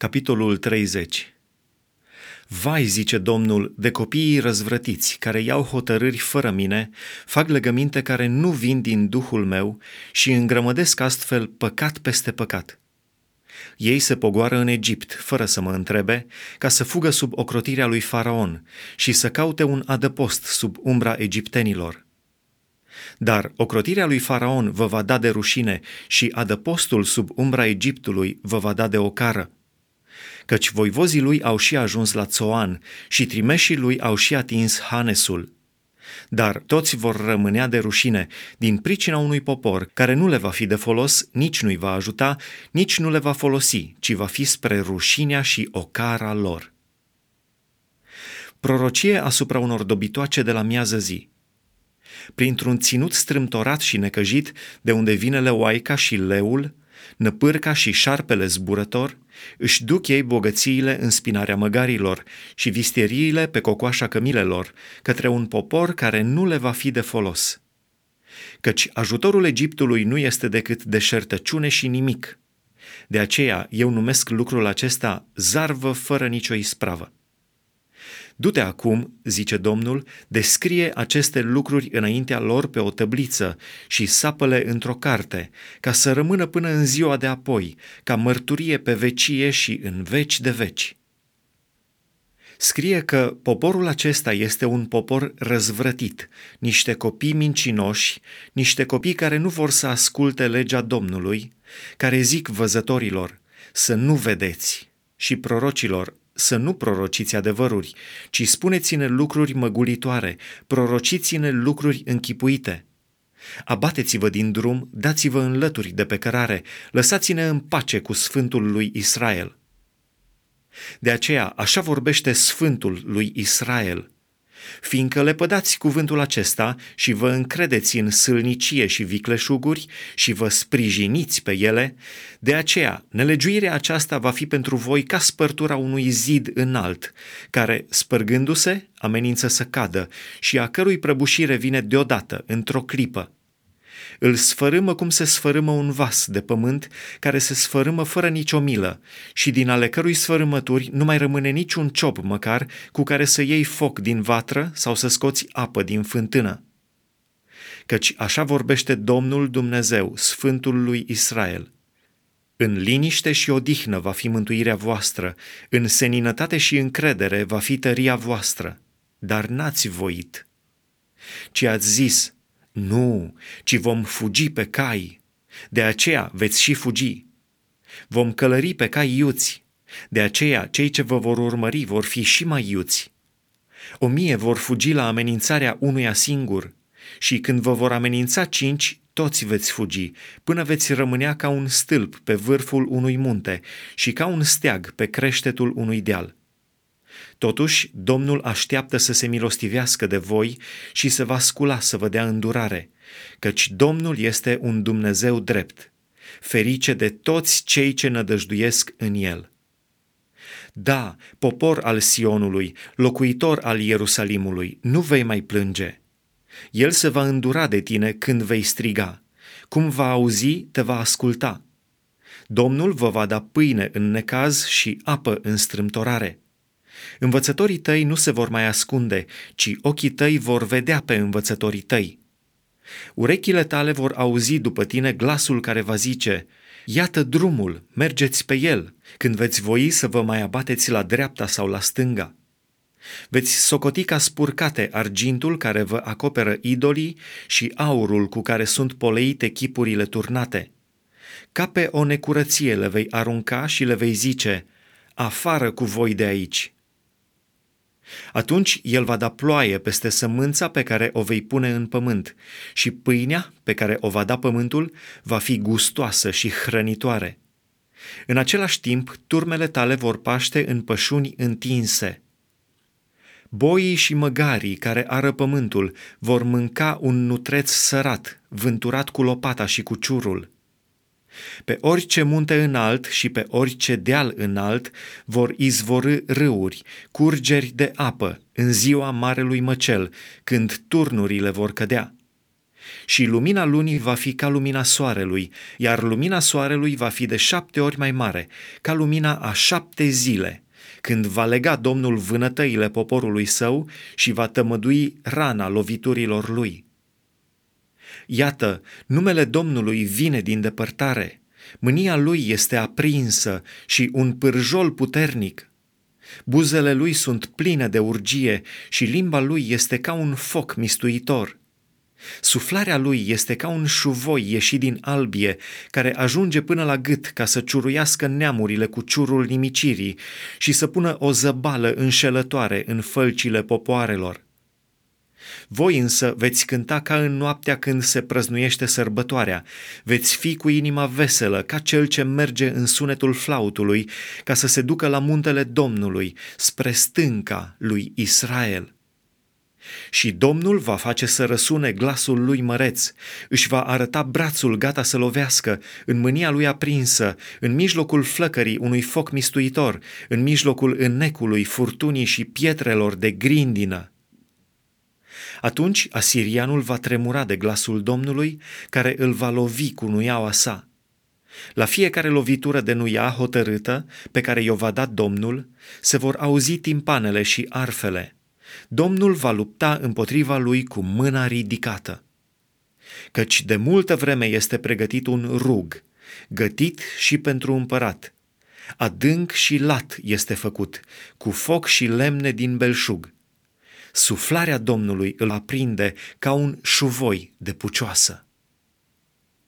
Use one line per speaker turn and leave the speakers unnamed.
Capitolul 30 Vai, zice Domnul, de copiii răzvrătiți, care iau hotărâri fără mine, fac legăminte care nu vin din Duhul meu și îngrămădesc astfel păcat peste păcat. Ei se pogoară în Egipt, fără să mă întrebe, ca să fugă sub ocrotirea lui Faraon și să caute un adăpost sub umbra egiptenilor. Dar ocrotirea lui Faraon vă va da de rușine și adăpostul sub umbra Egiptului vă va da de ocară căci voivozii lui au și ajuns la Țoan și trimeșii lui au și atins Hanesul. Dar toți vor rămânea de rușine din pricina unui popor care nu le va fi de folos, nici nu-i va ajuta, nici nu le va folosi, ci va fi spre rușinea și ocara lor. Prorocie asupra unor dobitoace de la miază zi. Printr-un ținut strâmtorat și necăjit, de unde vine leoaica și leul, năpârca și șarpele zburător, își duc ei bogățiile în spinarea măgarilor și visteriile pe cocoașa cămilelor, către un popor care nu le va fi de folos. Căci ajutorul Egiptului nu este decât deșertăciune și nimic. De aceea eu numesc lucrul acesta zarvă fără nicio ispravă. Du-te acum, zice Domnul, descrie aceste lucruri înaintea lor pe o tăbliță și sapă-le într-o carte, ca să rămână până în ziua de apoi, ca mărturie pe vecie și în veci de veci. Scrie că poporul acesta este un popor răzvrătit, niște copii mincinoși, niște copii care nu vor să asculte legea Domnului, care zic văzătorilor să nu vedeți și prorocilor să nu prorociți adevăruri, ci spuneți-ne lucruri măgulitoare, prorociți-ne lucruri închipuite. Abateți-vă din drum, dați-vă în lături de pe cărare, lăsați-ne în pace cu Sfântul lui Israel. De aceea, așa vorbește Sfântul lui Israel – fiindcă le pădați cuvântul acesta și vă încredeți în sâlnicie și vicleșuguri și vă sprijiniți pe ele, de aceea nelegiuirea aceasta va fi pentru voi ca spărtura unui zid înalt, care, spărgându-se, amenință să cadă și a cărui prăbușire vine deodată, într-o clipă. Îl sfărâmă cum se sfărâmă un vas de pământ care se sfărâmă fără nicio milă și din ale cărui sfărâmături nu mai rămâne niciun ciop măcar cu care să iei foc din vatră sau să scoți apă din fântână. Căci așa vorbește Domnul Dumnezeu, Sfântul lui Israel. În liniște și odihnă va fi mântuirea voastră, în seninătate și încredere va fi tăria voastră, dar n-ați voit. Ci ați zis, nu, ci vom fugi pe cai. De aceea veți și fugi. Vom călări pe cai iuți. De aceea cei ce vă vor urmări vor fi și mai iuți. O mie vor fugi la amenințarea unuia singur și când vă vor amenința cinci, toți veți fugi, până veți rămânea ca un stâlp pe vârful unui munte și ca un steag pe creștetul unui deal. Totuși, Domnul așteaptă să se milostivească de voi și să vă scula să vă dea îndurare, căci Domnul este un Dumnezeu drept, ferice de toți cei ce nădăjduiesc în El. Da, popor al Sionului, locuitor al Ierusalimului, nu vei mai plânge. El se va îndura de tine când vei striga. Cum va auzi, te va asculta. Domnul vă va da pâine în necaz și apă în strâmtorare. Învățătorii tăi nu se vor mai ascunde, ci ochii tăi vor vedea pe învățătorii tăi. Urechile tale vor auzi după tine glasul care va zice, Iată drumul, mergeți pe el, când veți voi să vă mai abateți la dreapta sau la stânga. Veți socoti ca spurcate argintul care vă acoperă idolii și aurul cu care sunt poleite chipurile turnate. Ca pe o necurăție le vei arunca și le vei zice, afară cu voi de aici. Atunci el va da ploaie peste sămânța pe care o vei pune în pământ și pâinea pe care o va da pământul va fi gustoasă și hrănitoare. În același timp, turmele tale vor paște în pășuni întinse. Boii și măgarii care ară pământul vor mânca un nutreț sărat, vânturat cu lopata și cu ciurul. Pe orice munte înalt și pe orice deal înalt vor izvorâ râuri, curgeri de apă în ziua marelui măcel, când turnurile vor cădea. Și lumina lunii va fi ca lumina soarelui, iar lumina soarelui va fi de șapte ori mai mare, ca lumina a șapte zile, când va lega Domnul vânătăile poporului său și va tămădui rana loviturilor lui. Iată, numele Domnului vine din depărtare, mânia lui este aprinsă și un pârjol puternic Buzele lui sunt pline de urgie și limba lui este ca un foc mistuitor. Suflarea lui este ca un șuvoi ieșit din albie, care ajunge până la gât ca să ciuruiască neamurile cu ciurul nimicirii și să pună o zăbală înșelătoare în fălcile popoarelor. Voi însă veți cânta ca în noaptea când se prăznuiește sărbătoarea, veți fi cu inima veselă ca cel ce merge în sunetul flautului ca să se ducă la muntele Domnului, spre stânca lui Israel. Și Domnul va face să răsune glasul lui măreț, își va arăta brațul gata să lovească, în mânia lui aprinsă, în mijlocul flăcării unui foc mistuitor, în mijlocul înnecului, furtunii și pietrelor de grindină. Atunci asirianul va tremura de glasul Domnului, care îl va lovi cu nuiaua sa. La fiecare lovitură de nuia hotărâtă pe care i-o va da Domnul, se vor auzi timpanele și arfele. Domnul va lupta împotriva lui cu mâna ridicată. Căci de multă vreme este pregătit un rug, gătit și pentru împărat. Adânc și lat este făcut, cu foc și lemne din belșug suflarea Domnului îl aprinde ca un șuvoi de pucioasă.